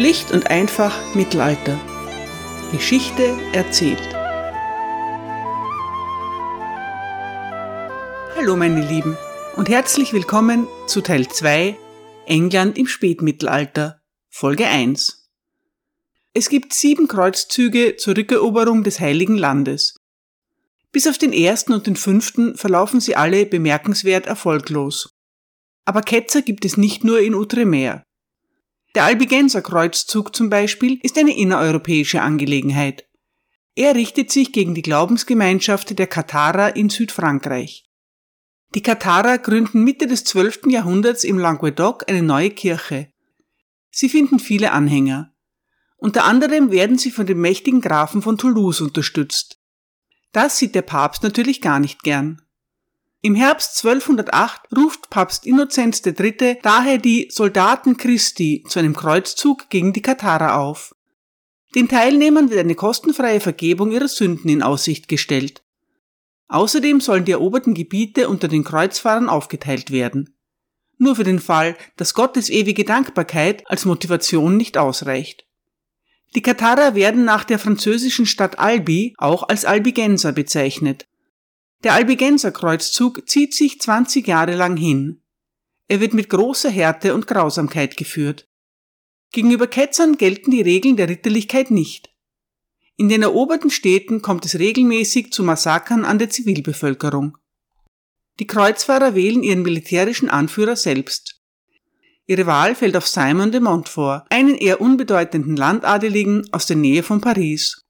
Schlicht und einfach Mittelalter. Geschichte erzählt. Hallo meine Lieben und herzlich willkommen zu Teil 2 England im Spätmittelalter, Folge 1. Es gibt sieben Kreuzzüge zur Rückeroberung des Heiligen Landes. Bis auf den ersten und den fünften verlaufen sie alle bemerkenswert erfolglos. Aber Ketzer gibt es nicht nur in Outremer. Der Albigenser Kreuzzug zum Beispiel ist eine innereuropäische Angelegenheit. Er richtet sich gegen die Glaubensgemeinschaft der Katharer in Südfrankreich. Die Katharer gründen Mitte des 12. Jahrhunderts im Languedoc eine neue Kirche. Sie finden viele Anhänger. Unter anderem werden sie von dem mächtigen Grafen von Toulouse unterstützt. Das sieht der Papst natürlich gar nicht gern. Im Herbst 1208 ruft Papst Innozenz III. daher die Soldaten Christi zu einem Kreuzzug gegen die Katharer auf. Den Teilnehmern wird eine kostenfreie Vergebung ihrer Sünden in Aussicht gestellt. Außerdem sollen die eroberten Gebiete unter den Kreuzfahrern aufgeteilt werden. Nur für den Fall, dass Gottes ewige Dankbarkeit als Motivation nicht ausreicht. Die Katharer werden nach der französischen Stadt Albi auch als Albigenser bezeichnet. Der Albigenser Kreuzzug zieht sich 20 Jahre lang hin. Er wird mit großer Härte und Grausamkeit geführt. Gegenüber Ketzern gelten die Regeln der Ritterlichkeit nicht. In den eroberten Städten kommt es regelmäßig zu Massakern an der Zivilbevölkerung. Die Kreuzfahrer wählen ihren militärischen Anführer selbst. Ihre Wahl fällt auf Simon de Montfort, einen eher unbedeutenden Landadeligen aus der Nähe von Paris.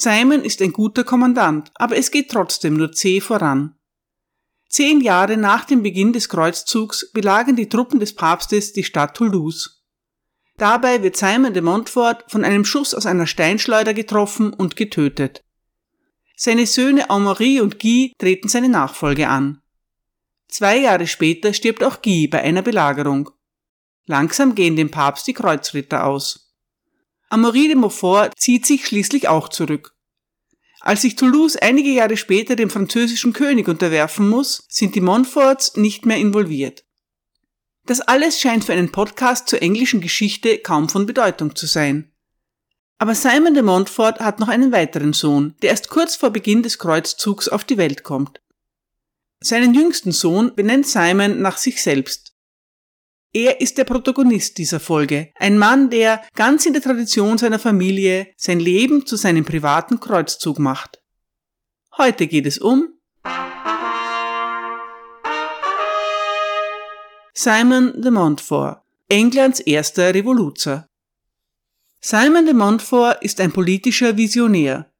Simon ist ein guter Kommandant, aber es geht trotzdem nur zäh voran. Zehn Jahre nach dem Beginn des Kreuzzugs belagern die Truppen des Papstes die Stadt Toulouse. Dabei wird Simon de Montfort von einem Schuss aus einer Steinschleuder getroffen und getötet. Seine Söhne Amaury und Guy treten seine Nachfolge an. Zwei Jahre später stirbt auch Guy bei einer Belagerung. Langsam gehen dem Papst die Kreuzritter aus. Amaury de Montfort zieht sich schließlich auch zurück. Als sich Toulouse einige Jahre später dem französischen König unterwerfen muss, sind die Montforts nicht mehr involviert. Das alles scheint für einen Podcast zur englischen Geschichte kaum von Bedeutung zu sein. Aber Simon de Montfort hat noch einen weiteren Sohn, der erst kurz vor Beginn des Kreuzzugs auf die Welt kommt. Seinen jüngsten Sohn benennt Simon nach sich selbst. Er ist der Protagonist dieser Folge, ein Mann, der ganz in der Tradition seiner Familie sein Leben zu seinem privaten Kreuzzug macht. Heute geht es um Simon de Montfort, Englands erster Revoluzer. Simon de Montfort ist ein politischer Visionär.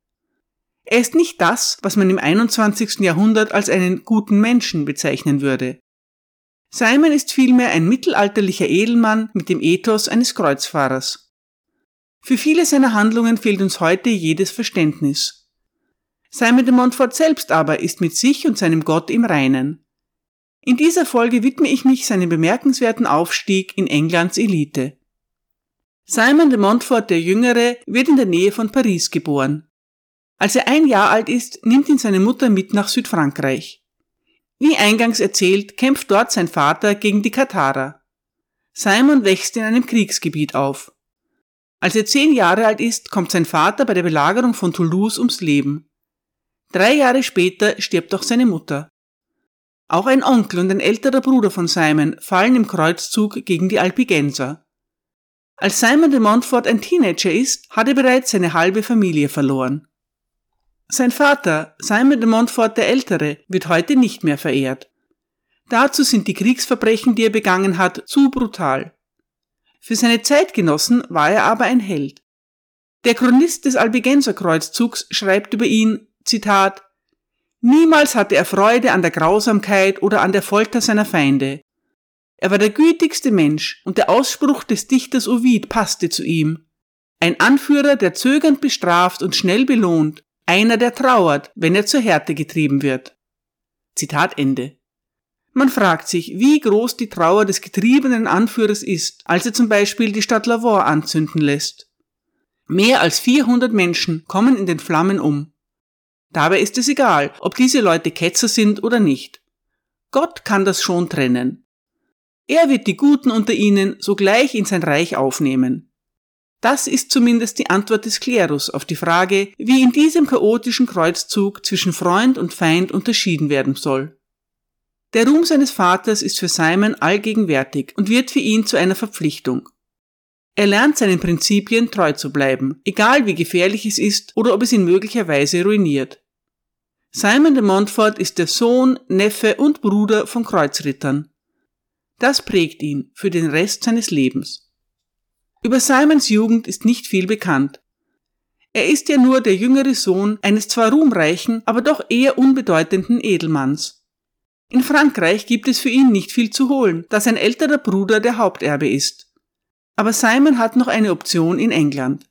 Er ist nicht das, was man im 21. Jahrhundert als einen guten Menschen bezeichnen würde. Simon ist vielmehr ein mittelalterlicher Edelmann mit dem Ethos eines Kreuzfahrers. Für viele seiner Handlungen fehlt uns heute jedes Verständnis. Simon de Montfort selbst aber ist mit sich und seinem Gott im Reinen. In dieser Folge widme ich mich seinem bemerkenswerten Aufstieg in Englands Elite. Simon de Montfort der Jüngere wird in der Nähe von Paris geboren. Als er ein Jahr alt ist, nimmt ihn seine Mutter mit nach Südfrankreich. Wie eingangs erzählt, kämpft dort sein Vater gegen die Katharer. Simon wächst in einem Kriegsgebiet auf. Als er zehn Jahre alt ist, kommt sein Vater bei der Belagerung von Toulouse ums Leben. Drei Jahre später stirbt auch seine Mutter. Auch ein Onkel und ein älterer Bruder von Simon fallen im Kreuzzug gegen die Albigenser. Als Simon de Montfort ein Teenager ist, hat er bereits seine halbe Familie verloren. Sein Vater, Simon de Montfort der Ältere, wird heute nicht mehr verehrt. Dazu sind die Kriegsverbrechen, die er begangen hat, zu brutal. Für seine Zeitgenossen war er aber ein Held. Der Chronist des Albigenser Kreuzzugs schreibt über ihn, Zitat, Niemals hatte er Freude an der Grausamkeit oder an der Folter seiner Feinde. Er war der gütigste Mensch und der Ausspruch des Dichters Ovid passte zu ihm. Ein Anführer, der zögernd bestraft und schnell belohnt, einer, der trauert, wenn er zur Härte getrieben wird. Zitat Ende. Man fragt sich, wie groß die Trauer des getriebenen Anführers ist, als er zum Beispiel die Stadt Lavore anzünden lässt. Mehr als 400 Menschen kommen in den Flammen um. Dabei ist es egal, ob diese Leute Ketzer sind oder nicht. Gott kann das schon trennen. Er wird die Guten unter ihnen sogleich in sein Reich aufnehmen. Das ist zumindest die Antwort des Klerus auf die Frage, wie in diesem chaotischen Kreuzzug zwischen Freund und Feind unterschieden werden soll. Der Ruhm seines Vaters ist für Simon allgegenwärtig und wird für ihn zu einer Verpflichtung. Er lernt seinen Prinzipien treu zu bleiben, egal wie gefährlich es ist oder ob es ihn möglicherweise ruiniert. Simon de Montfort ist der Sohn, Neffe und Bruder von Kreuzrittern. Das prägt ihn für den Rest seines Lebens. Über Simons Jugend ist nicht viel bekannt. Er ist ja nur der jüngere Sohn eines zwar ruhmreichen, aber doch eher unbedeutenden Edelmanns. In Frankreich gibt es für ihn nicht viel zu holen, da sein älterer Bruder der Haupterbe ist. Aber Simon hat noch eine Option in England.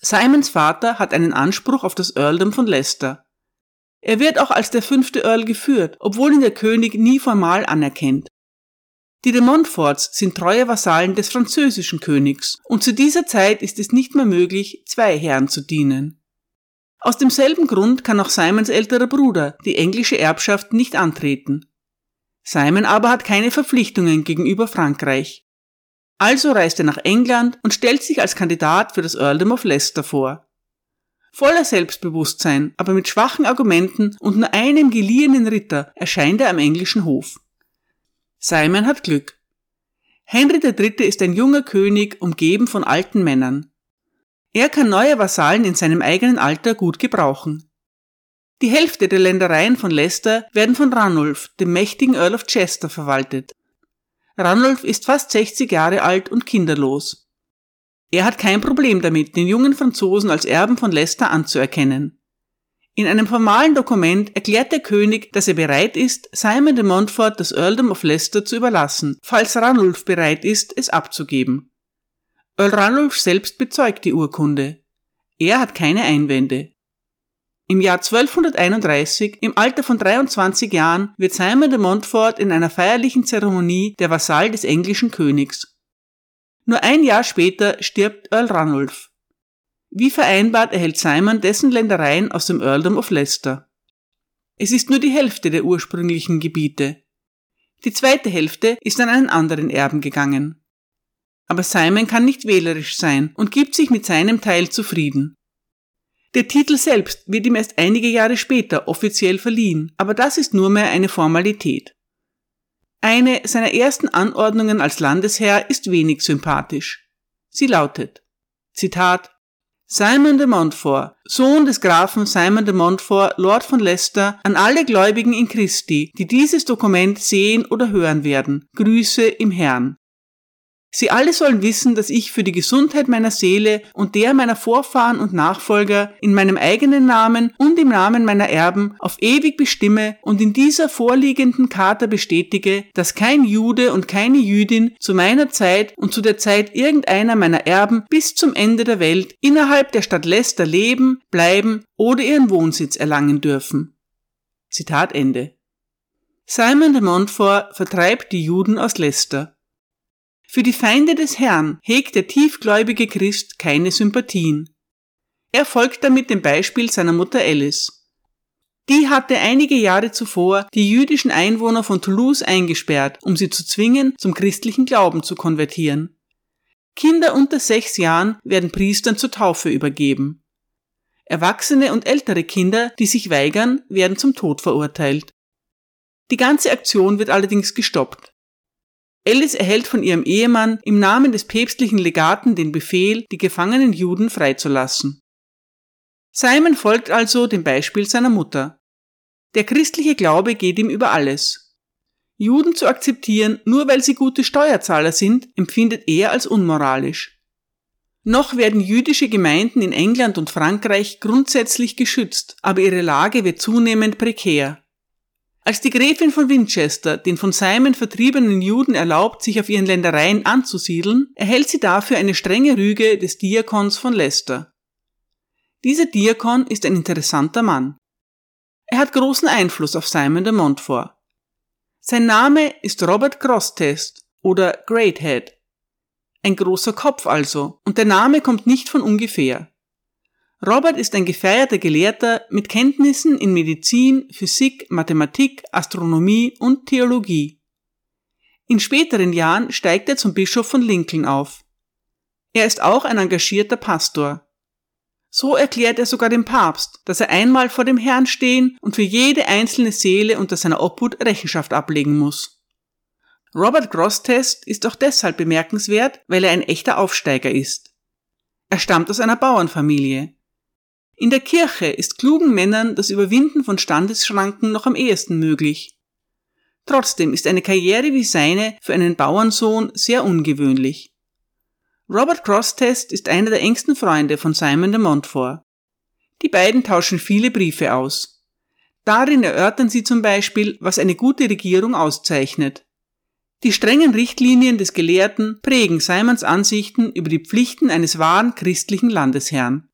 Simons Vater hat einen Anspruch auf das Earldom von Leicester. Er wird auch als der fünfte Earl geführt, obwohl ihn der König nie formal anerkennt. Die de Montforts sind treue Vasallen des französischen Königs und zu dieser Zeit ist es nicht mehr möglich, zwei Herren zu dienen. Aus demselben Grund kann auch Simons älterer Bruder die englische Erbschaft nicht antreten. Simon aber hat keine Verpflichtungen gegenüber Frankreich. Also reist er nach England und stellt sich als Kandidat für das Earldom of Leicester vor. Voller Selbstbewusstsein, aber mit schwachen Argumenten und nur einem geliehenen Ritter erscheint er am englischen Hof. Simon hat Glück. Henry III. ist ein junger König, umgeben von alten Männern. Er kann neue Vasallen in seinem eigenen Alter gut gebrauchen. Die Hälfte der Ländereien von Leicester werden von Ranulf, dem mächtigen Earl of Chester, verwaltet. Ranulf ist fast 60 Jahre alt und kinderlos. Er hat kein Problem damit, den jungen Franzosen als Erben von Leicester anzuerkennen. In einem formalen Dokument erklärt der König, dass er bereit ist, Simon de Montfort das Earldom of Leicester zu überlassen, falls Ranulf bereit ist, es abzugeben. Earl Ranulf selbst bezeugt die Urkunde. Er hat keine Einwände. Im Jahr 1231, im Alter von 23 Jahren, wird Simon de Montfort in einer feierlichen Zeremonie der Vasall des englischen Königs. Nur ein Jahr später stirbt Earl Ranulf. Wie vereinbart erhält Simon dessen Ländereien aus dem Earldom of Leicester. Es ist nur die Hälfte der ursprünglichen Gebiete. Die zweite Hälfte ist an einen anderen Erben gegangen. Aber Simon kann nicht wählerisch sein und gibt sich mit seinem Teil zufrieden. Der Titel selbst wird ihm erst einige Jahre später offiziell verliehen, aber das ist nur mehr eine Formalität. Eine seiner ersten Anordnungen als Landesherr ist wenig sympathisch. Sie lautet, Zitat, Simon de Montfort, Sohn des Grafen Simon de Montfort, Lord von Leicester, an alle Gläubigen in Christi, die dieses Dokument sehen oder hören werden, Grüße im Herrn. Sie alle sollen wissen, dass ich für die Gesundheit meiner Seele und der meiner Vorfahren und Nachfolger in meinem eigenen Namen und im Namen meiner Erben auf ewig bestimme und in dieser vorliegenden Charta bestätige, dass kein Jude und keine Jüdin zu meiner Zeit und zu der Zeit irgendeiner meiner Erben bis zum Ende der Welt innerhalb der Stadt Leicester leben, bleiben oder ihren Wohnsitz erlangen dürfen. Zitat Ende. Simon de Montfort vertreibt die Juden aus Leicester. Für die Feinde des Herrn hegt der tiefgläubige Christ keine Sympathien. Er folgt damit dem Beispiel seiner Mutter Alice. Die hatte einige Jahre zuvor die jüdischen Einwohner von Toulouse eingesperrt, um sie zu zwingen, zum christlichen Glauben zu konvertieren. Kinder unter sechs Jahren werden Priestern zur Taufe übergeben. Erwachsene und ältere Kinder, die sich weigern, werden zum Tod verurteilt. Die ganze Aktion wird allerdings gestoppt. Alice erhält von ihrem Ehemann im Namen des päpstlichen Legaten den Befehl, die gefangenen Juden freizulassen. Simon folgt also dem Beispiel seiner Mutter. Der christliche Glaube geht ihm über alles. Juden zu akzeptieren, nur weil sie gute Steuerzahler sind, empfindet er als unmoralisch. Noch werden jüdische Gemeinden in England und Frankreich grundsätzlich geschützt, aber ihre Lage wird zunehmend prekär. Als die Gräfin von Winchester den von Simon vertriebenen Juden erlaubt, sich auf ihren Ländereien anzusiedeln, erhält sie dafür eine strenge Rüge des Diakons von Leicester. Dieser Diakon ist ein interessanter Mann. Er hat großen Einfluss auf Simon de Montfort. Sein Name ist Robert Grosstest oder Greathead. Ein großer Kopf also, und der Name kommt nicht von ungefähr. Robert ist ein gefeierter Gelehrter mit Kenntnissen in Medizin, Physik, Mathematik, Astronomie und Theologie. In späteren Jahren steigt er zum Bischof von Lincoln auf. Er ist auch ein engagierter Pastor. So erklärt er sogar dem Papst, dass er einmal vor dem Herrn stehen und für jede einzelne Seele unter seiner Obhut Rechenschaft ablegen muss. Robert Grosstest ist auch deshalb bemerkenswert, weil er ein echter Aufsteiger ist. Er stammt aus einer Bauernfamilie. In der Kirche ist klugen Männern das Überwinden von Standesschranken noch am ehesten möglich. Trotzdem ist eine Karriere wie seine für einen Bauernsohn sehr ungewöhnlich. Robert Grosstest ist einer der engsten Freunde von Simon de Montfort. Die beiden tauschen viele Briefe aus. Darin erörtern sie zum Beispiel, was eine gute Regierung auszeichnet. Die strengen Richtlinien des Gelehrten prägen Simons Ansichten über die Pflichten eines wahren christlichen Landesherrn.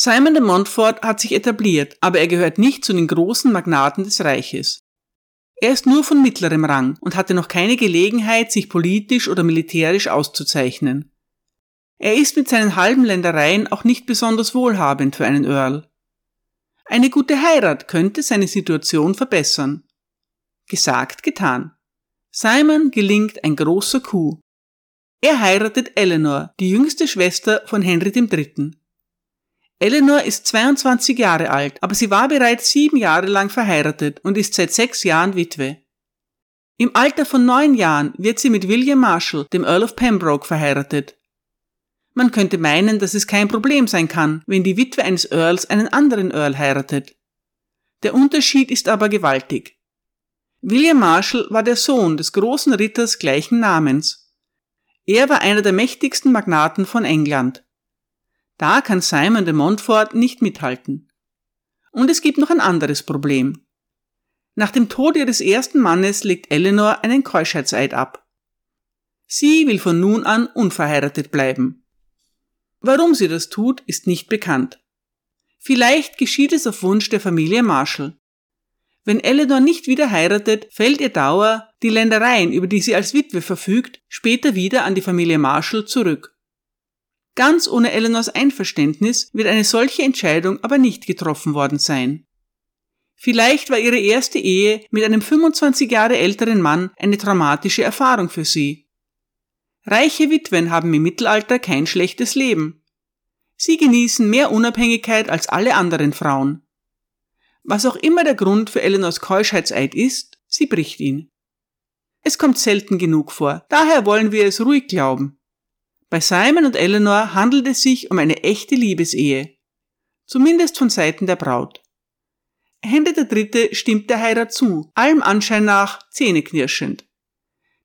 Simon de Montfort hat sich etabliert, aber er gehört nicht zu den großen Magnaten des Reiches. Er ist nur von mittlerem Rang und hatte noch keine Gelegenheit, sich politisch oder militärisch auszuzeichnen. Er ist mit seinen halben Ländereien auch nicht besonders wohlhabend für einen Earl. Eine gute Heirat könnte seine Situation verbessern. Gesagt, getan. Simon gelingt ein großer Coup. Er heiratet Eleanor, die jüngste Schwester von Henry III. Eleanor ist 22 Jahre alt, aber sie war bereits sieben Jahre lang verheiratet und ist seit sechs Jahren Witwe. Im Alter von neun Jahren wird sie mit William Marshall, dem Earl of Pembroke, verheiratet. Man könnte meinen, dass es kein Problem sein kann, wenn die Witwe eines Earls einen anderen Earl heiratet. Der Unterschied ist aber gewaltig. William Marshall war der Sohn des großen Ritters gleichen Namens. Er war einer der mächtigsten Magnaten von England. Da kann Simon de Montfort nicht mithalten. Und es gibt noch ein anderes Problem. Nach dem Tod ihres ersten Mannes legt Eleanor einen Keuschheitseid ab. Sie will von nun an unverheiratet bleiben. Warum sie das tut, ist nicht bekannt. Vielleicht geschieht es auf Wunsch der Familie Marshall. Wenn Eleanor nicht wieder heiratet, fällt ihr Dauer, die Ländereien, über die sie als Witwe verfügt, später wieder an die Familie Marshall zurück. Ganz ohne Eleanors Einverständnis wird eine solche Entscheidung aber nicht getroffen worden sein. Vielleicht war ihre erste Ehe mit einem 25 Jahre älteren Mann eine traumatische Erfahrung für sie. Reiche Witwen haben im Mittelalter kein schlechtes Leben. Sie genießen mehr Unabhängigkeit als alle anderen Frauen. Was auch immer der Grund für Eleanors Keuschheitseid ist, sie bricht ihn. Es kommt selten genug vor, daher wollen wir es ruhig glauben. Bei Simon und Eleanor handelt es sich um eine echte Liebesehe. Zumindest von Seiten der Braut. Henry III. stimmt der Heirat zu, allem Anschein nach zähneknirschend.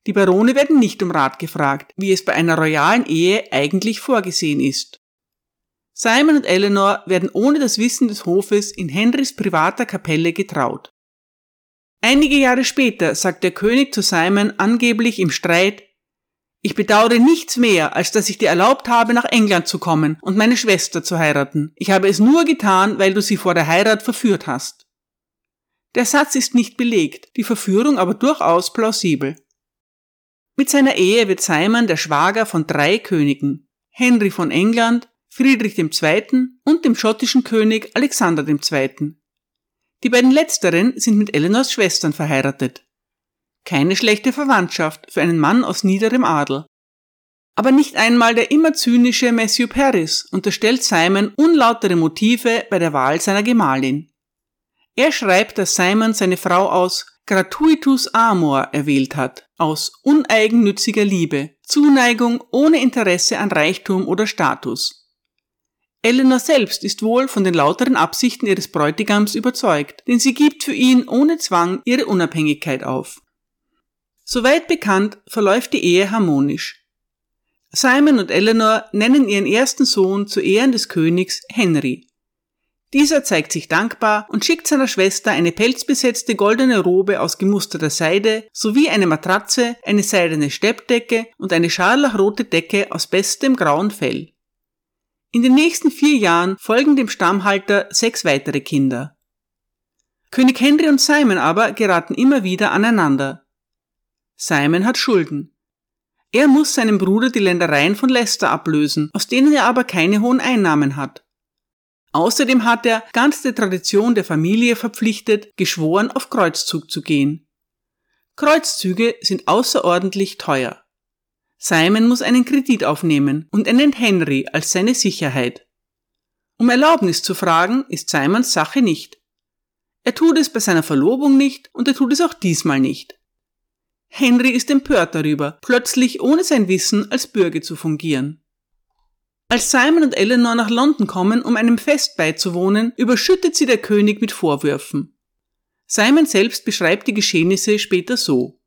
Die Barone werden nicht um Rat gefragt, wie es bei einer royalen Ehe eigentlich vorgesehen ist. Simon und Eleanor werden ohne das Wissen des Hofes in Henrys privater Kapelle getraut. Einige Jahre später sagt der König zu Simon angeblich im Streit, ich bedauere nichts mehr, als dass ich dir erlaubt habe, nach England zu kommen und meine Schwester zu heiraten. Ich habe es nur getan, weil du sie vor der Heirat verführt hast. Der Satz ist nicht belegt, die Verführung aber durchaus plausibel. Mit seiner Ehe wird Simon der Schwager von drei Königen, Henry von England, Friedrich II. und dem schottischen König Alexander II. Die beiden letzteren sind mit Eleanors Schwestern verheiratet. Keine schlechte Verwandtschaft für einen Mann aus niederem Adel. Aber nicht einmal der immer zynische Matthew Paris unterstellt Simon unlautere Motive bei der Wahl seiner Gemahlin. Er schreibt, dass Simon seine Frau aus gratuitus amor erwählt hat, aus uneigennütziger Liebe, Zuneigung ohne Interesse an Reichtum oder Status. Eleanor selbst ist wohl von den lauteren Absichten ihres Bräutigams überzeugt, denn sie gibt für ihn ohne Zwang ihre Unabhängigkeit auf. Soweit bekannt verläuft die Ehe harmonisch. Simon und Eleanor nennen ihren ersten Sohn zu Ehren des Königs Henry. Dieser zeigt sich dankbar und schickt seiner Schwester eine pelzbesetzte goldene Robe aus gemusterter Seide sowie eine Matratze, eine seidene Steppdecke und eine scharlachrote Decke aus bestem grauen Fell. In den nächsten vier Jahren folgen dem Stammhalter sechs weitere Kinder. König Henry und Simon aber geraten immer wieder aneinander. Simon hat Schulden. Er muss seinem Bruder die Ländereien von Leicester ablösen, aus denen er aber keine hohen Einnahmen hat. Außerdem hat er, ganz der Tradition der Familie verpflichtet, geschworen, auf Kreuzzug zu gehen. Kreuzzüge sind außerordentlich teuer. Simon muss einen Kredit aufnehmen und er nennt Henry als seine Sicherheit. Um Erlaubnis zu fragen, ist Simons Sache nicht. Er tut es bei seiner Verlobung nicht und er tut es auch diesmal nicht. Henry ist empört darüber, plötzlich ohne sein Wissen als Bürger zu fungieren. Als Simon und Eleanor nach London kommen, um einem Fest beizuwohnen, überschüttet sie der König mit Vorwürfen. Simon selbst beschreibt die Geschehnisse später so.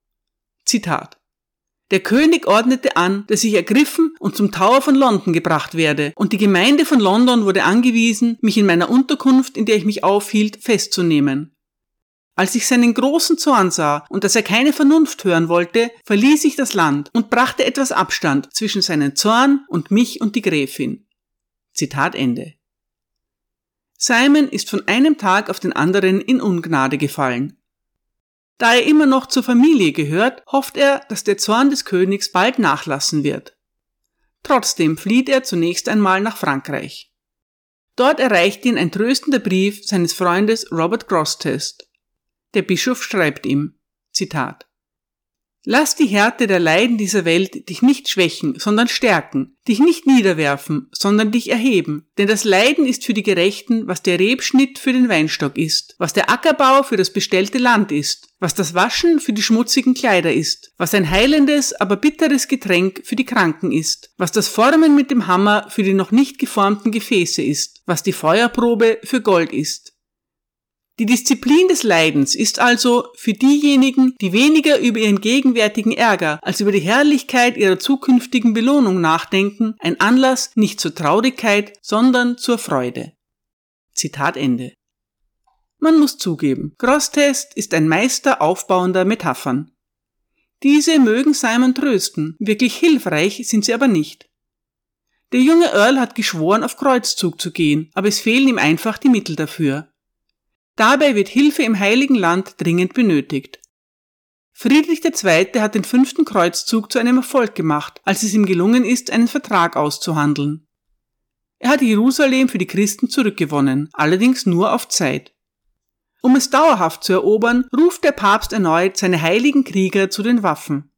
Zitat. Der König ordnete an, dass ich ergriffen und zum Tower von London gebracht werde, und die Gemeinde von London wurde angewiesen, mich in meiner Unterkunft, in der ich mich aufhielt, festzunehmen. Als ich seinen großen Zorn sah und dass er keine Vernunft hören wollte, verließ ich das Land und brachte etwas Abstand zwischen seinen Zorn und mich und die Gräfin. Zitat Ende. Simon ist von einem Tag auf den anderen in Ungnade gefallen. Da er immer noch zur Familie gehört, hofft er, dass der Zorn des Königs bald nachlassen wird. Trotzdem flieht er zunächst einmal nach Frankreich. Dort erreicht ihn ein tröstender Brief seines Freundes Robert Grosstest. Der Bischof schreibt ihm, Zitat, Lass die Härte der Leiden dieser Welt dich nicht schwächen, sondern stärken, dich nicht niederwerfen, sondern dich erheben. Denn das Leiden ist für die Gerechten, was der Rebschnitt für den Weinstock ist, was der Ackerbau für das bestellte Land ist, was das Waschen für die schmutzigen Kleider ist, was ein heilendes, aber bitteres Getränk für die Kranken ist, was das Formen mit dem Hammer für die noch nicht geformten Gefäße ist, was die Feuerprobe für Gold ist. Die Disziplin des Leidens ist also für diejenigen, die weniger über ihren gegenwärtigen Ärger als über die Herrlichkeit ihrer zukünftigen Belohnung nachdenken, ein Anlass nicht zur Traurigkeit, sondern zur Freude. Zitat Ende. Man muss zugeben, Grosstest ist ein Meister aufbauender Metaphern. Diese mögen Simon trösten, wirklich hilfreich sind sie aber nicht. Der junge Earl hat geschworen, auf Kreuzzug zu gehen, aber es fehlen ihm einfach die Mittel dafür. Dabei wird Hilfe im Heiligen Land dringend benötigt. Friedrich II. hat den fünften Kreuzzug zu einem Erfolg gemacht, als es ihm gelungen ist, einen Vertrag auszuhandeln. Er hat Jerusalem für die Christen zurückgewonnen, allerdings nur auf Zeit. Um es dauerhaft zu erobern, ruft der Papst erneut seine heiligen Krieger zu den Waffen.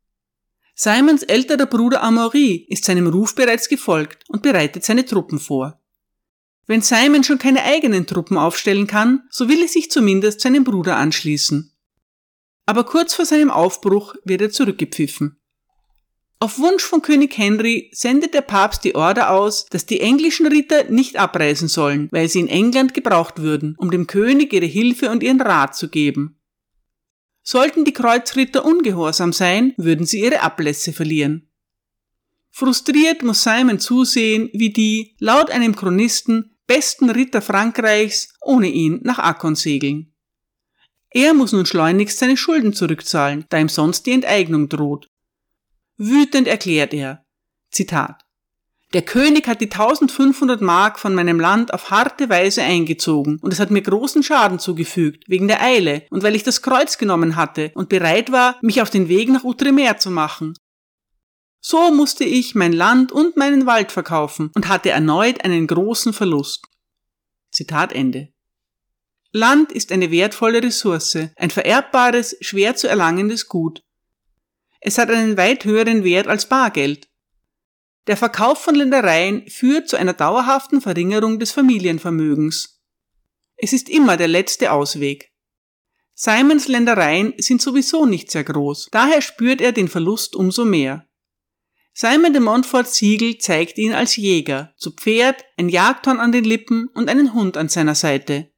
Simons älterer Bruder Amaury ist seinem Ruf bereits gefolgt und bereitet seine Truppen vor. Wenn Simon schon keine eigenen Truppen aufstellen kann, so will er sich zumindest seinem Bruder anschließen. Aber kurz vor seinem Aufbruch wird er zurückgepfiffen. Auf Wunsch von König Henry sendet der Papst die Order aus, dass die englischen Ritter nicht abreisen sollen, weil sie in England gebraucht würden, um dem König ihre Hilfe und ihren Rat zu geben. Sollten die Kreuzritter ungehorsam sein, würden sie ihre Ablässe verlieren. Frustriert muss Simon zusehen, wie die, laut einem Chronisten, besten Ritter Frankreichs ohne ihn nach Akkon segeln. Er muss nun schleunigst seine Schulden zurückzahlen, da ihm sonst die Enteignung droht. Wütend erklärt er, Zitat, der König hat die 1500 Mark von meinem Land auf harte Weise eingezogen und es hat mir großen Schaden zugefügt, wegen der Eile und weil ich das Kreuz genommen hatte und bereit war, mich auf den Weg nach Outremer zu machen. So musste ich mein Land und meinen Wald verkaufen und hatte erneut einen großen Verlust. Zitat Ende. Land ist eine wertvolle Ressource, ein vererbbares, schwer zu erlangendes Gut. Es hat einen weit höheren Wert als Bargeld. Der Verkauf von Ländereien führt zu einer dauerhaften Verringerung des Familienvermögens. Es ist immer der letzte Ausweg. Simons Ländereien sind sowieso nicht sehr groß, daher spürt er den Verlust umso mehr. Simon de Montforts Siegel zeigt ihn als Jäger, zu Pferd, ein Jagdhorn an den Lippen und einen Hund an seiner Seite.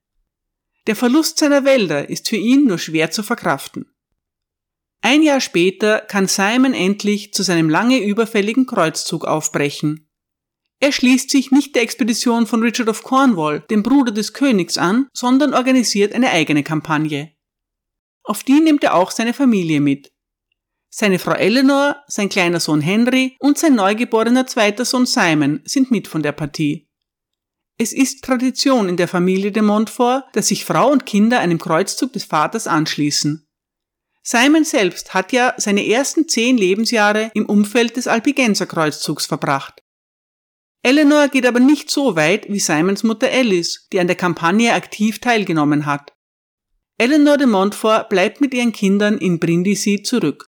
Der Verlust seiner Wälder ist für ihn nur schwer zu verkraften. Ein Jahr später kann Simon endlich zu seinem lange überfälligen Kreuzzug aufbrechen. Er schließt sich nicht der Expedition von Richard of Cornwall, dem Bruder des Königs, an, sondern organisiert eine eigene Kampagne. Auf die nimmt er auch seine Familie mit. Seine Frau Eleanor, sein kleiner Sohn Henry und sein neugeborener zweiter Sohn Simon sind mit von der Partie. Es ist Tradition in der Familie de Montfort, dass sich Frau und Kinder einem Kreuzzug des Vaters anschließen. Simon selbst hat ja seine ersten zehn Lebensjahre im Umfeld des Alpigenser Kreuzzugs verbracht. Eleanor geht aber nicht so weit wie Simons Mutter Alice, die an der Kampagne aktiv teilgenommen hat. Eleanor de Montfort bleibt mit ihren Kindern in Brindisi zurück.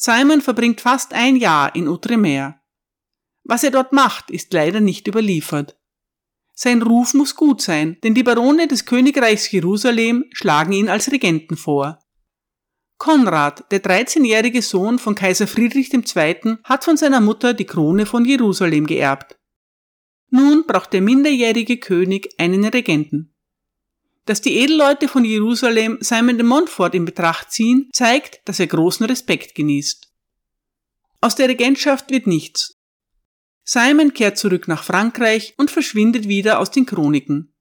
Simon verbringt fast ein Jahr in Outremer. Was er dort macht, ist leider nicht überliefert. Sein Ruf muss gut sein, denn die Barone des Königreichs Jerusalem schlagen ihn als Regenten vor. Konrad, der 13-jährige Sohn von Kaiser Friedrich II., hat von seiner Mutter die Krone von Jerusalem geerbt. Nun braucht der minderjährige König einen Regenten. Dass die Edelleute von Jerusalem Simon de Montfort in Betracht ziehen, zeigt, dass er großen Respekt genießt. Aus der Regentschaft wird nichts, Simon kehrt zurück nach Frankreich und verschwindet wieder aus den Chroniken.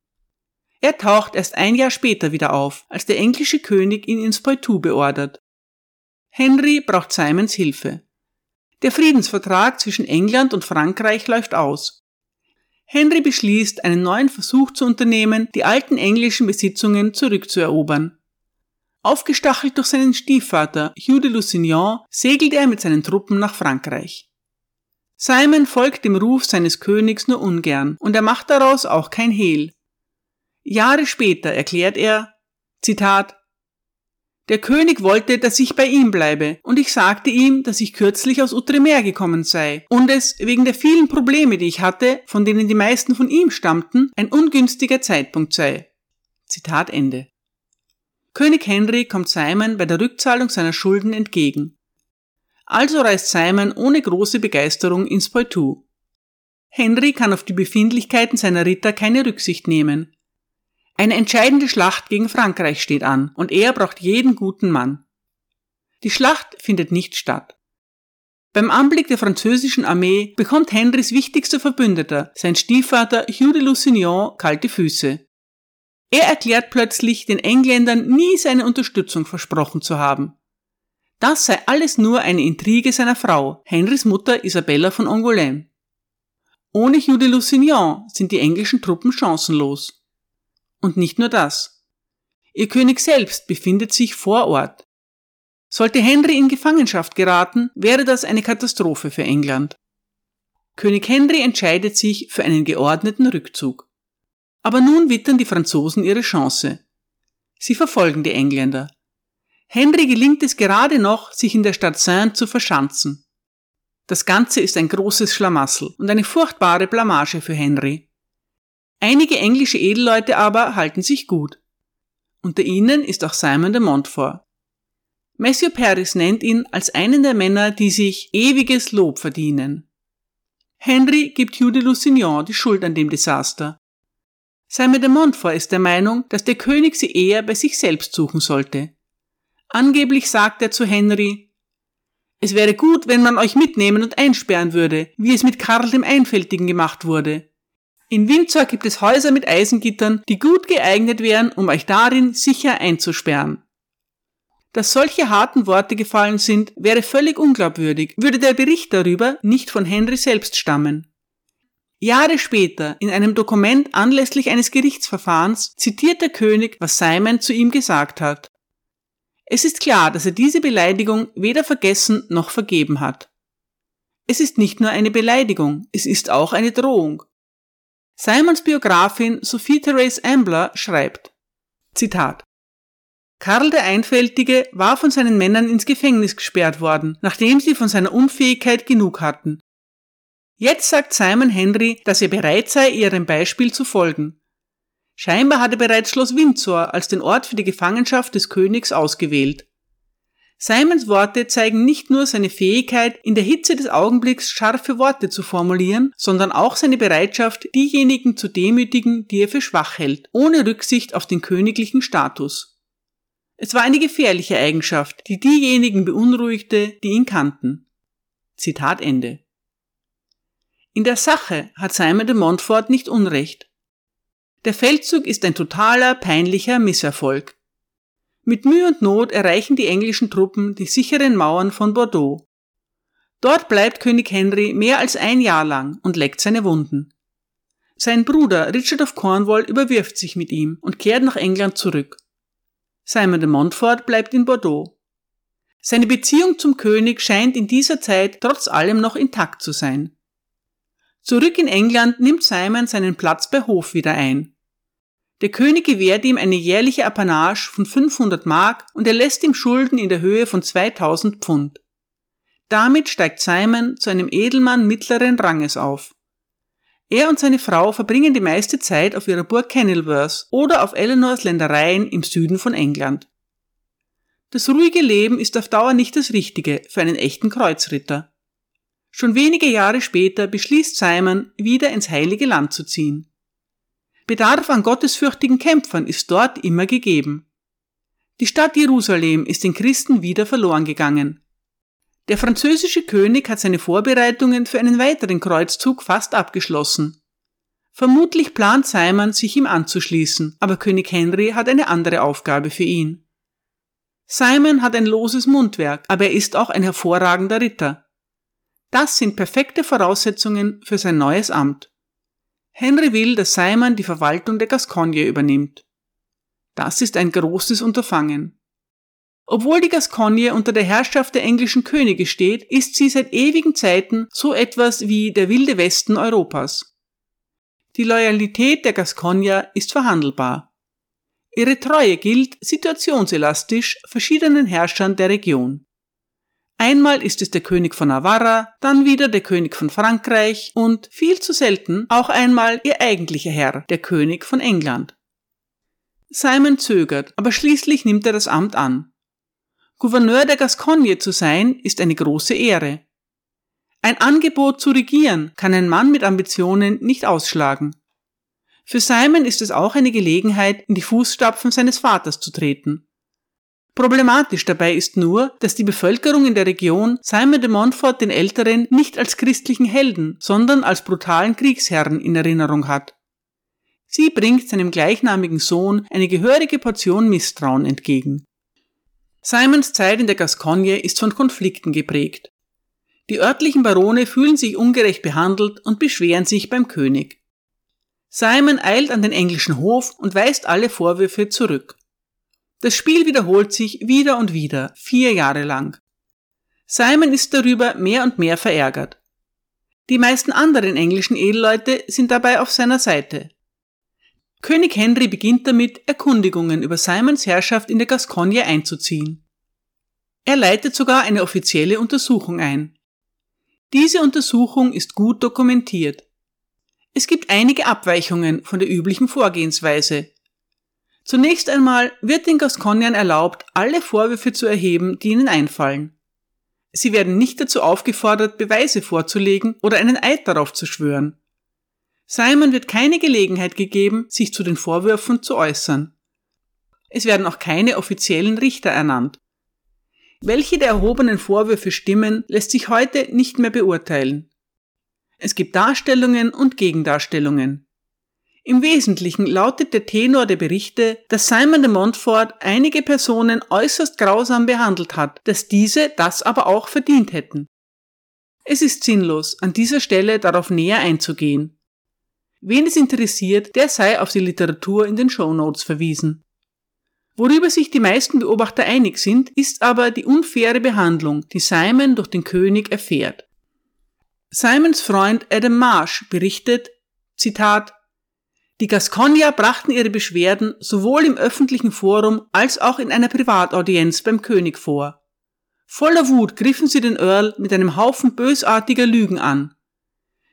Er taucht erst ein Jahr später wieder auf, als der englische König ihn ins Poitou beordert. Henry braucht Simons Hilfe. Der Friedensvertrag zwischen England und Frankreich läuft aus. Henry beschließt, einen neuen Versuch zu unternehmen, die alten englischen Besitzungen zurückzuerobern. Aufgestachelt durch seinen Stiefvater Hugh de Lusignan segelt er mit seinen Truppen nach Frankreich. Simon folgt dem Ruf seines Königs nur ungern und er macht daraus auch kein Hehl. Jahre später erklärt er, Zitat, der König wollte, dass ich bei ihm bleibe, und ich sagte ihm, dass ich kürzlich aus Outremer gekommen sei und es wegen der vielen Probleme, die ich hatte, von denen die meisten von ihm stammten, ein ungünstiger Zeitpunkt sei. Zitat Ende. König Henry kommt Simon bei der Rückzahlung seiner Schulden entgegen. Also reist Simon ohne große Begeisterung ins Poitou. Henry kann auf die Befindlichkeiten seiner Ritter keine Rücksicht nehmen. Eine entscheidende Schlacht gegen Frankreich steht an und er braucht jeden guten Mann. Die Schlacht findet nicht statt. Beim Anblick der französischen Armee bekommt Henrys wichtigster Verbündeter, sein Stiefvater Hugh de Lusignan, kalte Füße. Er erklärt plötzlich, den Engländern nie seine Unterstützung versprochen zu haben. Das sei alles nur eine Intrige seiner Frau, Henrys Mutter Isabella von Angoulême. Ohne Hugh de Lusignan sind die englischen Truppen chancenlos. Und nicht nur das. Ihr König selbst befindet sich vor Ort. Sollte Henry in Gefangenschaft geraten, wäre das eine Katastrophe für England. König Henry entscheidet sich für einen geordneten Rückzug. Aber nun wittern die Franzosen ihre Chance. Sie verfolgen die Engländer. Henry gelingt es gerade noch, sich in der Stadt Saint zu verschanzen. Das Ganze ist ein großes Schlamassel und eine furchtbare Blamage für Henry. Einige englische Edelleute aber halten sich gut. Unter ihnen ist auch Simon de Montfort. Matthew Paris nennt ihn als einen der Männer, die sich ewiges Lob verdienen. Henry gibt Hugh de Lusignan die Schuld an dem Desaster. Simon de Montfort ist der Meinung, dass der König sie eher bei sich selbst suchen sollte. Angeblich sagt er zu Henry, es wäre gut, wenn man euch mitnehmen und einsperren würde, wie es mit Karl dem Einfältigen gemacht wurde. In Windsor gibt es Häuser mit Eisengittern, die gut geeignet wären, um euch darin sicher einzusperren. Dass solche harten Worte gefallen sind, wäre völlig unglaubwürdig, würde der Bericht darüber nicht von Henry selbst stammen. Jahre später, in einem Dokument anlässlich eines Gerichtsverfahrens, zitiert der König, was Simon zu ihm gesagt hat. Es ist klar, dass er diese Beleidigung weder vergessen noch vergeben hat. Es ist nicht nur eine Beleidigung, es ist auch eine Drohung. Simons Biografin Sophie Therese Ambler schreibt, Zitat, Karl der Einfältige war von seinen Männern ins Gefängnis gesperrt worden, nachdem sie von seiner Unfähigkeit genug hatten. Jetzt sagt Simon Henry, dass er bereit sei, ihrem Beispiel zu folgen. Scheinbar hatte bereits Schloss Windsor als den Ort für die Gefangenschaft des Königs ausgewählt. Simons Worte zeigen nicht nur seine Fähigkeit, in der Hitze des Augenblicks scharfe Worte zu formulieren, sondern auch seine Bereitschaft, diejenigen zu demütigen, die er für schwach hält, ohne Rücksicht auf den königlichen Status. Es war eine gefährliche Eigenschaft, die diejenigen beunruhigte, die ihn kannten. Zitat Ende. In der Sache hat Simon de Montfort nicht Unrecht. Der Feldzug ist ein totaler, peinlicher Misserfolg. Mit Mühe und Not erreichen die englischen Truppen die sicheren Mauern von Bordeaux. Dort bleibt König Henry mehr als ein Jahr lang und leckt seine Wunden. Sein Bruder Richard of Cornwall überwirft sich mit ihm und kehrt nach England zurück. Simon de Montfort bleibt in Bordeaux. Seine Beziehung zum König scheint in dieser Zeit trotz allem noch intakt zu sein. Zurück in England nimmt Simon seinen Platz bei Hof wieder ein. Der König gewährt ihm eine jährliche Apanage von 500 Mark und er lässt ihm Schulden in der Höhe von 2000 Pfund. Damit steigt Simon zu einem Edelmann mittleren Ranges auf. Er und seine Frau verbringen die meiste Zeit auf ihrer Burg Kenilworth oder auf Eleanors Ländereien im Süden von England. Das ruhige Leben ist auf Dauer nicht das Richtige für einen echten Kreuzritter. Schon wenige Jahre später beschließt Simon, wieder ins heilige Land zu ziehen. Bedarf an gottesfürchtigen Kämpfern ist dort immer gegeben. Die Stadt Jerusalem ist den Christen wieder verloren gegangen. Der französische König hat seine Vorbereitungen für einen weiteren Kreuzzug fast abgeschlossen. Vermutlich plant Simon, sich ihm anzuschließen, aber König Henry hat eine andere Aufgabe für ihn. Simon hat ein loses Mundwerk, aber er ist auch ein hervorragender Ritter. Das sind perfekte Voraussetzungen für sein neues Amt. Henry will, dass Simon die Verwaltung der Gascogne übernimmt. Das ist ein großes Unterfangen. Obwohl die Gascogne unter der Herrschaft der englischen Könige steht, ist sie seit ewigen Zeiten so etwas wie der wilde Westen Europas. Die Loyalität der Gascogner ist verhandelbar. Ihre Treue gilt situationselastisch verschiedenen Herrschern der Region. Einmal ist es der König von Navarra, dann wieder der König von Frankreich und viel zu selten auch einmal ihr eigentlicher Herr, der König von England. Simon zögert, aber schließlich nimmt er das Amt an. Gouverneur der Gascogne zu sein, ist eine große Ehre. Ein Angebot zu regieren kann ein Mann mit Ambitionen nicht ausschlagen. Für Simon ist es auch eine Gelegenheit, in die Fußstapfen seines Vaters zu treten. Problematisch dabei ist nur, dass die Bevölkerung in der Region Simon de Montfort den Älteren nicht als christlichen Helden, sondern als brutalen Kriegsherrn in Erinnerung hat. Sie bringt seinem gleichnamigen Sohn eine gehörige Portion Misstrauen entgegen. Simons Zeit in der Gascogne ist von Konflikten geprägt. Die örtlichen Barone fühlen sich ungerecht behandelt und beschweren sich beim König. Simon eilt an den englischen Hof und weist alle Vorwürfe zurück. Das Spiel wiederholt sich wieder und wieder, vier Jahre lang. Simon ist darüber mehr und mehr verärgert. Die meisten anderen englischen Edelleute sind dabei auf seiner Seite. König Henry beginnt damit, Erkundigungen über Simons Herrschaft in der Gascogne einzuziehen. Er leitet sogar eine offizielle Untersuchung ein. Diese Untersuchung ist gut dokumentiert. Es gibt einige Abweichungen von der üblichen Vorgehensweise. Zunächst einmal wird den Gasconiern erlaubt, alle Vorwürfe zu erheben, die ihnen einfallen. Sie werden nicht dazu aufgefordert, Beweise vorzulegen oder einen Eid darauf zu schwören. Simon wird keine Gelegenheit gegeben, sich zu den Vorwürfen zu äußern. Es werden auch keine offiziellen Richter ernannt. Welche der erhobenen Vorwürfe stimmen, lässt sich heute nicht mehr beurteilen. Es gibt Darstellungen und Gegendarstellungen. Im Wesentlichen lautet der Tenor der Berichte, dass Simon de Montfort einige Personen äußerst grausam behandelt hat, dass diese das aber auch verdient hätten. Es ist sinnlos, an dieser Stelle darauf näher einzugehen. Wen es interessiert, der sei auf die Literatur in den Show Notes verwiesen. Worüber sich die meisten Beobachter einig sind, ist aber die unfaire Behandlung, die Simon durch den König erfährt. Simons Freund Adam Marsh berichtet, Zitat, die Gascogner brachten ihre Beschwerden sowohl im öffentlichen Forum als auch in einer Privataudienz beim König vor. Voller Wut griffen sie den Earl mit einem Haufen bösartiger Lügen an.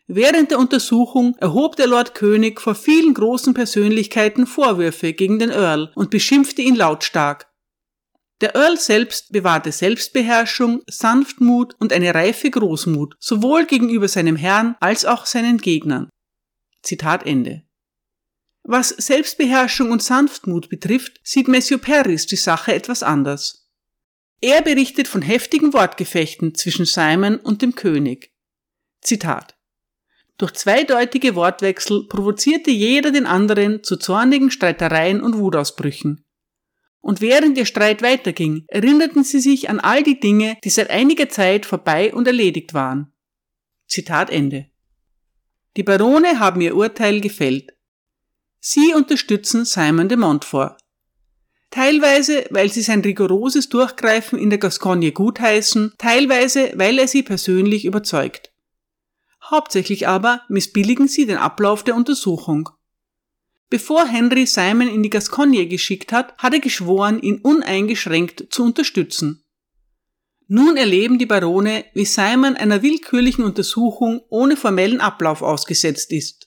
Während der Untersuchung erhob der Lord König vor vielen großen Persönlichkeiten Vorwürfe gegen den Earl und beschimpfte ihn lautstark. Der Earl selbst bewahrte Selbstbeherrschung, Sanftmut und eine reife Großmut, sowohl gegenüber seinem Herrn als auch seinen Gegnern. Zitat Ende. Was Selbstbeherrschung und Sanftmut betrifft, sieht Matthew Paris die Sache etwas anders. Er berichtet von heftigen Wortgefechten zwischen Simon und dem König. Zitat durch zweideutige Wortwechsel provozierte jeder den anderen zu zornigen Streitereien und Wutausbrüchen. Und während der Streit weiterging, erinnerten sie sich an all die Dinge, die seit einiger Zeit vorbei und erledigt waren. Zitat Ende. Die Barone haben ihr Urteil gefällt. Sie unterstützen Simon de Montfort. Teilweise, weil sie sein rigoroses Durchgreifen in der Gascogne gutheißen, teilweise, weil er sie persönlich überzeugt. Hauptsächlich aber missbilligen sie den Ablauf der Untersuchung. Bevor Henry Simon in die Gascogne geschickt hat, hat er geschworen, ihn uneingeschränkt zu unterstützen. Nun erleben die Barone, wie Simon einer willkürlichen Untersuchung ohne formellen Ablauf ausgesetzt ist.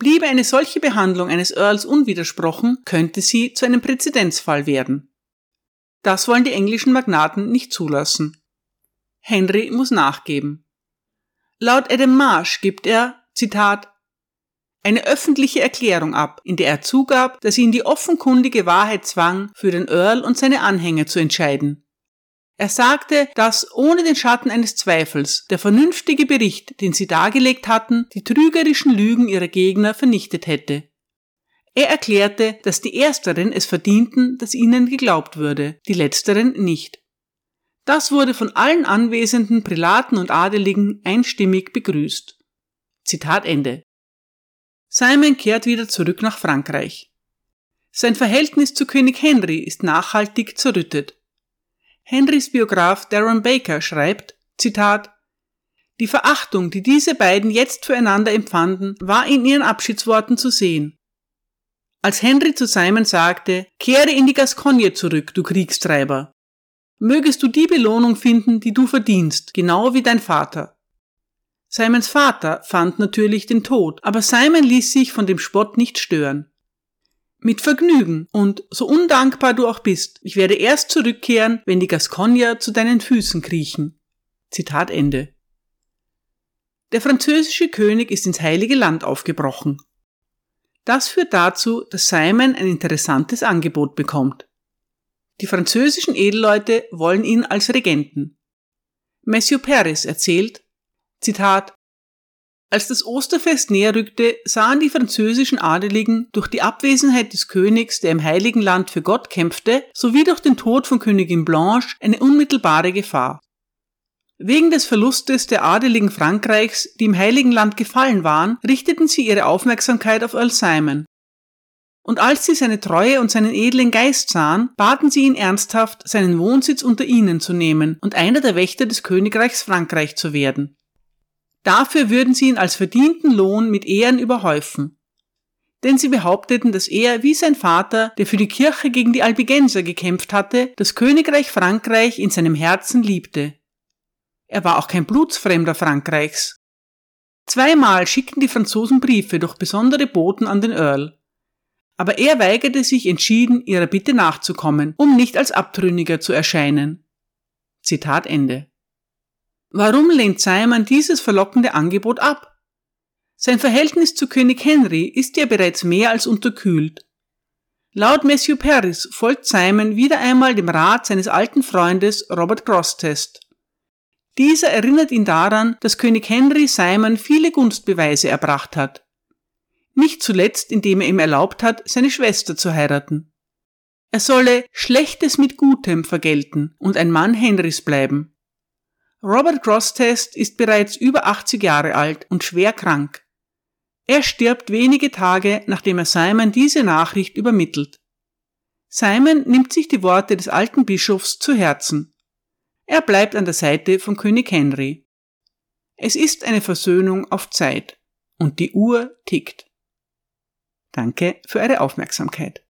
Bliebe eine solche Behandlung eines Earls unwidersprochen, könnte sie zu einem Präzedenzfall werden. Das wollen die englischen Magnaten nicht zulassen. Henry muss nachgeben. Laut Adam Marsh gibt er, Zitat, eine öffentliche Erklärung ab, in der er zugab, dass ihn die offenkundige Wahrheit zwang, für den Earl und seine Anhänger zu entscheiden. Er sagte, dass ohne den Schatten eines Zweifels der vernünftige Bericht, den sie dargelegt hatten, die trügerischen Lügen ihrer Gegner vernichtet hätte. Er erklärte, dass die Ersteren es verdienten, dass ihnen geglaubt würde, die Letzteren nicht. Das wurde von allen anwesenden Prälaten und Adeligen einstimmig begrüßt. Zitat Ende. Simon kehrt wieder zurück nach Frankreich. Sein Verhältnis zu König Henry ist nachhaltig zerrüttet. Henrys Biograf Darren Baker schreibt, Zitat, die Verachtung, die diese beiden jetzt füreinander empfanden, war in ihren Abschiedsworten zu sehen. Als Henry zu Simon sagte, kehre in die Gascogne zurück, du Kriegstreiber. Mögest du die Belohnung finden, die du verdienst, genau wie dein Vater. Simons Vater fand natürlich den Tod, aber Simon ließ sich von dem Spott nicht stören. Mit Vergnügen und so undankbar du auch bist, ich werde erst zurückkehren, wenn die Gascogner zu deinen Füßen kriechen. Zitat Ende. Der französische König ist ins heilige Land aufgebrochen. Das führt dazu, dass Simon ein interessantes Angebot bekommt. Die französischen Edelleute wollen ihn als Regenten. Monsieur Paris erzählt, Zitat, als das Osterfest näher rückte, sahen die französischen Adeligen durch die Abwesenheit des Königs, der im Heiligen Land für Gott kämpfte, sowie durch den Tod von Königin Blanche eine unmittelbare Gefahr. Wegen des Verlustes der Adeligen Frankreichs, die im Heiligen Land gefallen waren, richteten sie ihre Aufmerksamkeit auf Earl Simon. Und als sie seine Treue und seinen edlen Geist sahen, baten sie ihn ernsthaft, seinen Wohnsitz unter ihnen zu nehmen und einer der Wächter des Königreichs Frankreich zu werden. Dafür würden sie ihn als verdienten Lohn mit Ehren überhäufen. Denn sie behaupteten, dass er, wie sein Vater, der für die Kirche gegen die Albigenser gekämpft hatte, das Königreich Frankreich in seinem Herzen liebte. Er war auch kein Blutsfremder Frankreichs. Zweimal schickten die Franzosen Briefe durch besondere Boten an den Earl. Aber er weigerte sich entschieden, ihrer Bitte nachzukommen, um nicht als Abtrünniger zu erscheinen. Zitat Ende. Warum lehnt Simon dieses verlockende Angebot ab? Sein Verhältnis zu König Henry ist ja bereits mehr als unterkühlt. Laut Matthew Paris folgt Simon wieder einmal dem Rat seines alten Freundes Robert Grosstest. Dieser erinnert ihn daran, dass König Henry Simon viele Gunstbeweise erbracht hat. Nicht zuletzt, indem er ihm erlaubt hat, seine Schwester zu heiraten. Er solle Schlechtes mit Gutem vergelten und ein Mann Henrys bleiben. Robert Grosstest ist bereits über 80 Jahre alt und schwer krank. Er stirbt wenige Tage, nachdem er Simon diese Nachricht übermittelt. Simon nimmt sich die Worte des alten Bischofs zu Herzen. Er bleibt an der Seite von König Henry. Es ist eine Versöhnung auf Zeit und die Uhr tickt. Danke für eure Aufmerksamkeit.